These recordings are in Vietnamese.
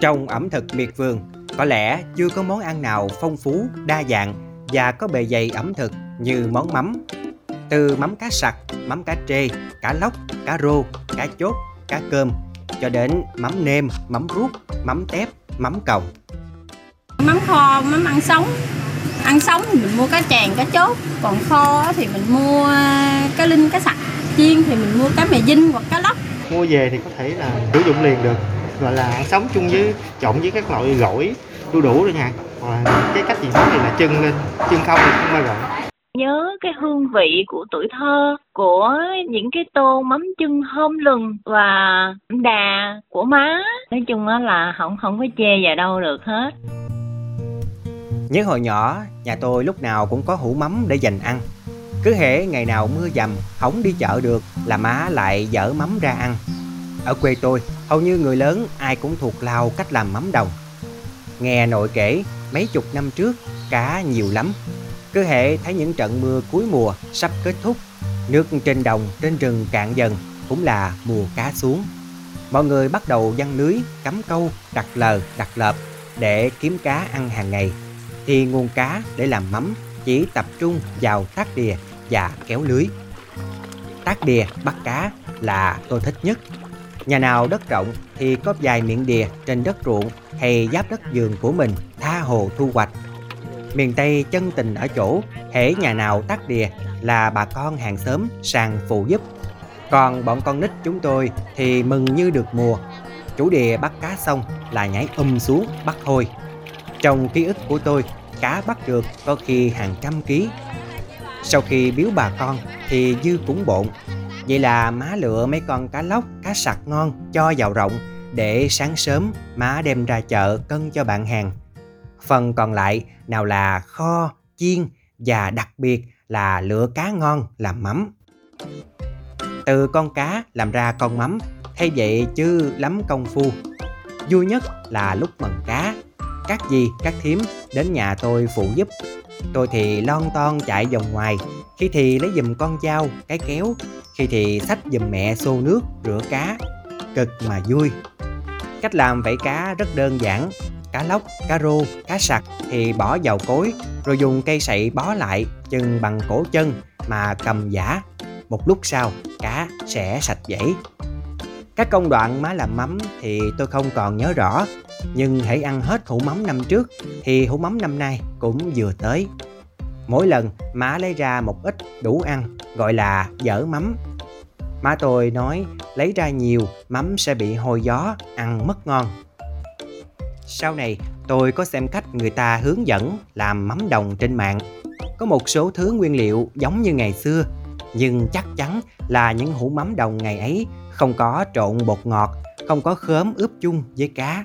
Trong ẩm thực miệt vườn, có lẽ chưa có món ăn nào phong phú, đa dạng và có bề dày ẩm thực như món mắm. Từ mắm cá sặc, mắm cá trê, cá lóc, cá rô, cá chốt, cá cơm cho đến mắm nêm, mắm ruốc, mắm tép, mắm còng. Mắm kho, mắm ăn sống. Ăn sống thì mình mua cá tràng, cá chốt. Còn kho thì mình mua cá linh, cá sặc. Chiên thì mình mua cá mè dinh hoặc cá lóc. Mua về thì có thể là sử dụng liền được gọi là sống chung với trộn với các loại gỏi đu đủ rồi nha hoặc là cái cách gì đó thì là trưng lên trưng không thì không bao gỏi nhớ cái hương vị của tuổi thơ của những cái tô mắm chân hôm lừng và đà của má nói chung là không không có chê vào đâu được hết Nhớ hồi nhỏ, nhà tôi lúc nào cũng có hũ mắm để dành ăn. Cứ hễ ngày nào mưa dầm, không đi chợ được là má lại dở mắm ra ăn. Ở quê tôi, hầu như người lớn ai cũng thuộc lao cách làm mắm đồng. Nghe nội kể, mấy chục năm trước, cá nhiều lắm. Cứ hệ thấy những trận mưa cuối mùa sắp kết thúc, nước trên đồng, trên rừng cạn dần, cũng là mùa cá xuống. Mọi người bắt đầu giăng lưới, cắm câu, đặt lờ, đặt lợp để kiếm cá ăn hàng ngày. Thì nguồn cá để làm mắm chỉ tập trung vào tác đìa và kéo lưới. Tác đìa bắt cá là tôi thích nhất. Nhà nào đất rộng thì có vài miệng đìa trên đất ruộng hay giáp đất vườn của mình tha hồ thu hoạch. Miền Tây chân tình ở chỗ, hễ nhà nào tắt đìa là bà con hàng xóm sang phụ giúp. Còn bọn con nít chúng tôi thì mừng như được mùa. Chủ đìa bắt cá xong là nhảy um xuống bắt hôi. Trong ký ức của tôi, cá bắt được có khi hàng trăm ký. Sau khi biếu bà con thì dư cũng bộn. Vậy là má lựa mấy con cá lóc, cá sặc ngon cho vào rộng để sáng sớm má đem ra chợ cân cho bạn hàng. Phần còn lại nào là kho, chiên và đặc biệt là lựa cá ngon làm mắm. Từ con cá làm ra con mắm, thay vậy chứ lắm công phu. Vui nhất là lúc mần cá, các dì, các thím đến nhà tôi phụ giúp. Tôi thì lon ton chạy vòng ngoài, khi thì lấy giùm con dao, cái kéo, khi thì xách giùm mẹ xô nước, rửa cá. Cực mà vui. Cách làm vảy cá rất đơn giản. Cá lóc, cá rô, cá sặc thì bỏ vào cối, rồi dùng cây sậy bó lại, chừng bằng cổ chân mà cầm giả. Một lúc sau, cá sẽ sạch dãy. Các công đoạn má làm mắm thì tôi không còn nhớ rõ, Nhưng hãy ăn hết hũ mắm năm trước Thì hũ mắm năm nay cũng vừa tới. Mỗi lần má lấy ra một ít đủ ăn, Gọi là dở mắm. Má tôi nói, lấy ra nhiều, mắm sẽ bị hôi gió, ăn mất ngon. Sau này, tôi có xem cách người ta hướng dẫn làm mắm đồng trên mạng. Có một số thứ nguyên liệu giống như ngày xưa. Nhưng chắc chắn là những hũ mắm đồng ngày ấy không có trộn bột ngọt, không có khóm ướp chung với cá.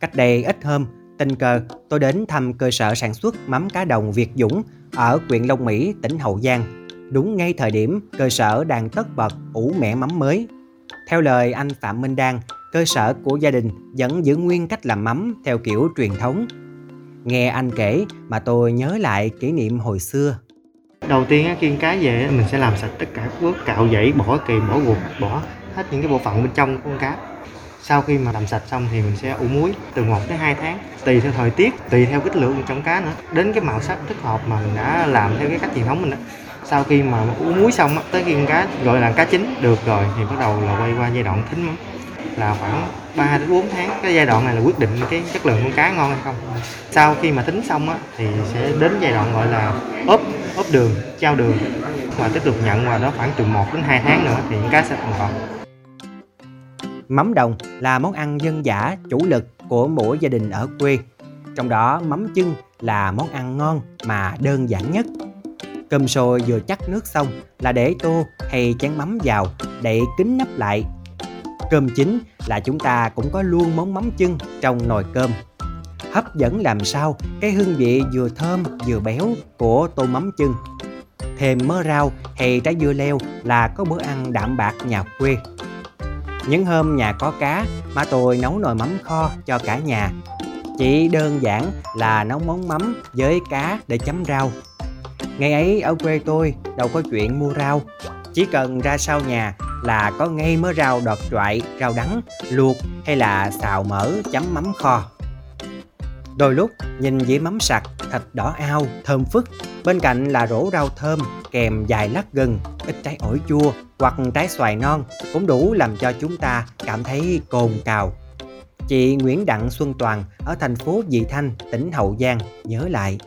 Cách đây ít hôm, tình cờ tôi đến thăm cơ sở sản xuất mắm cá đồng Việt Dũng ở huyện Long Mỹ, tỉnh Hậu Giang. Đúng ngay thời điểm cơ sở đang tất bật ủ mẻ mắm mới. Theo lời anh Phạm Minh Đan, cơ sở của gia đình vẫn giữ nguyên cách làm mắm theo kiểu truyền thống. Nghe anh kể mà tôi nhớ lại kỷ niệm hồi xưa đầu tiên khi cá về mình sẽ làm sạch tất cả các bước, cạo dãy bỏ kìm bỏ ruột, bỏ hết những cái bộ phận bên trong của con cá. Sau khi mà làm sạch xong thì mình sẽ ủ muối từ 1 tới 2 tháng, tùy theo thời tiết, tùy theo kích lượng trong cá nữa. Đến cái màu sắc thích hợp mà mình đã làm theo cái cách truyền thống mình đó sau khi mà ủ muối xong tới khi con cá, gọi là cá chín, được rồi thì bắt đầu là quay qua giai đoạn thính mắm. Là khoảng 3 đến 4 tháng, cái giai đoạn này là quyết định cái chất lượng con cá ngon hay không. Sau khi mà tính xong á, thì sẽ đến giai đoạn gọi là ốp ốp đường trao đường và tiếp tục nhận vào đó khoảng từ 1 đến 2 tháng nữa thì cá sẽ thành phẩm Mắm đồng là món ăn dân dã chủ lực của mỗi gia đình ở quê. Trong đó mắm chưng là món ăn ngon mà đơn giản nhất. Cơm sôi vừa chắc nước xong là để tô hay chén mắm vào, đậy kín nắp lại. Cơm chín là chúng ta cũng có luôn món mắm chưng trong nồi cơm hấp dẫn làm sao cái hương vị vừa thơm vừa béo của tô mắm chưng. Thêm mớ rau hay trái dưa leo là có bữa ăn đạm bạc nhà quê. Những hôm nhà có cá mà tôi nấu nồi mắm kho cho cả nhà. Chỉ đơn giản là nấu món mắm với cá để chấm rau. Ngày ấy ở quê tôi đâu có chuyện mua rau, chỉ cần ra sau nhà là có ngay mớ rau đọt trọi, rau đắng, luộc hay là xào mỡ chấm mắm kho. Đôi lúc nhìn dĩa mắm sặc, thịt đỏ ao, thơm phức, bên cạnh là rổ rau thơm kèm vài lát gừng, ít trái ổi chua hoặc trái xoài non cũng đủ làm cho chúng ta cảm thấy cồn cào. Chị Nguyễn Đặng Xuân Toàn ở thành phố Vị Thanh, tỉnh Hậu Giang nhớ lại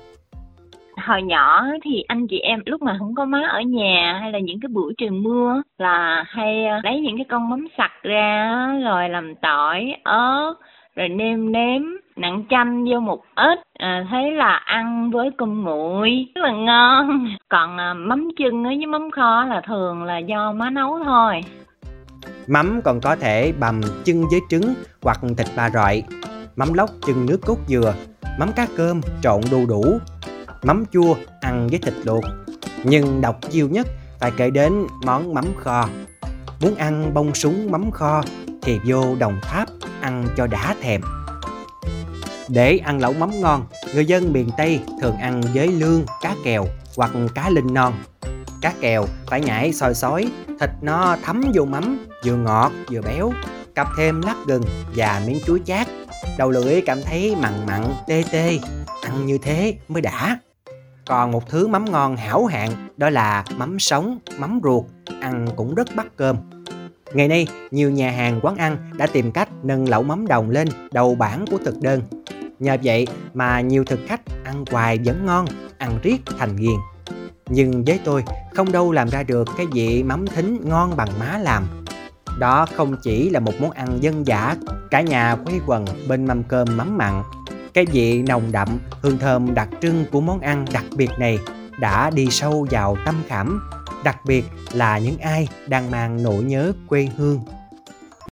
hồi nhỏ thì anh chị em lúc mà không có má ở nhà hay là những cái buổi trời mưa là hay à, lấy những cái con mắm sặc ra rồi làm tỏi ớt rồi nêm nếm nặng chanh vô một ít à, thấy là ăn với cơm nguội rất là ngon. Còn à, mắm chưng với mắm kho là thường là do má nấu thôi. Mắm còn có thể bằm chưng với trứng hoặc thịt ba rọi, mắm lóc chưng nước cốt dừa, mắm cá cơm trộn đu đủ, mắm chua ăn với thịt luộc. Nhưng độc chiêu nhất phải kể đến món mắm kho. Muốn ăn bông súng mắm kho thì vô Đồng Tháp ăn cho đã thèm. Để ăn lẩu mắm ngon, người dân miền Tây thường ăn với lương, cá kèo hoặc cá linh non. Cá kèo phải nhảy soi sói, thịt nó thấm vô mắm, vừa ngọt vừa béo, cặp thêm lát gừng và miếng chuối chát. Đầu lưỡi cảm thấy mặn mặn, tê tê, ăn như thế mới đã. Còn một thứ mắm ngon hảo hạng đó là mắm sống, mắm ruột, ăn cũng rất bắt cơm. Ngày nay, nhiều nhà hàng quán ăn đã tìm cách nâng lẩu mắm đồng lên đầu bảng của thực đơn. Nhờ vậy mà nhiều thực khách ăn hoài vẫn ngon, ăn riết thành ghiền. Nhưng với tôi, không đâu làm ra được cái vị mắm thính ngon bằng má làm. Đó không chỉ là một món ăn dân dã, cả nhà quay quần bên mâm cơm mắm mặn cái vị nồng đậm, hương thơm đặc trưng của món ăn đặc biệt này đã đi sâu vào tâm khảm, đặc biệt là những ai đang mang nỗi nhớ quê hương.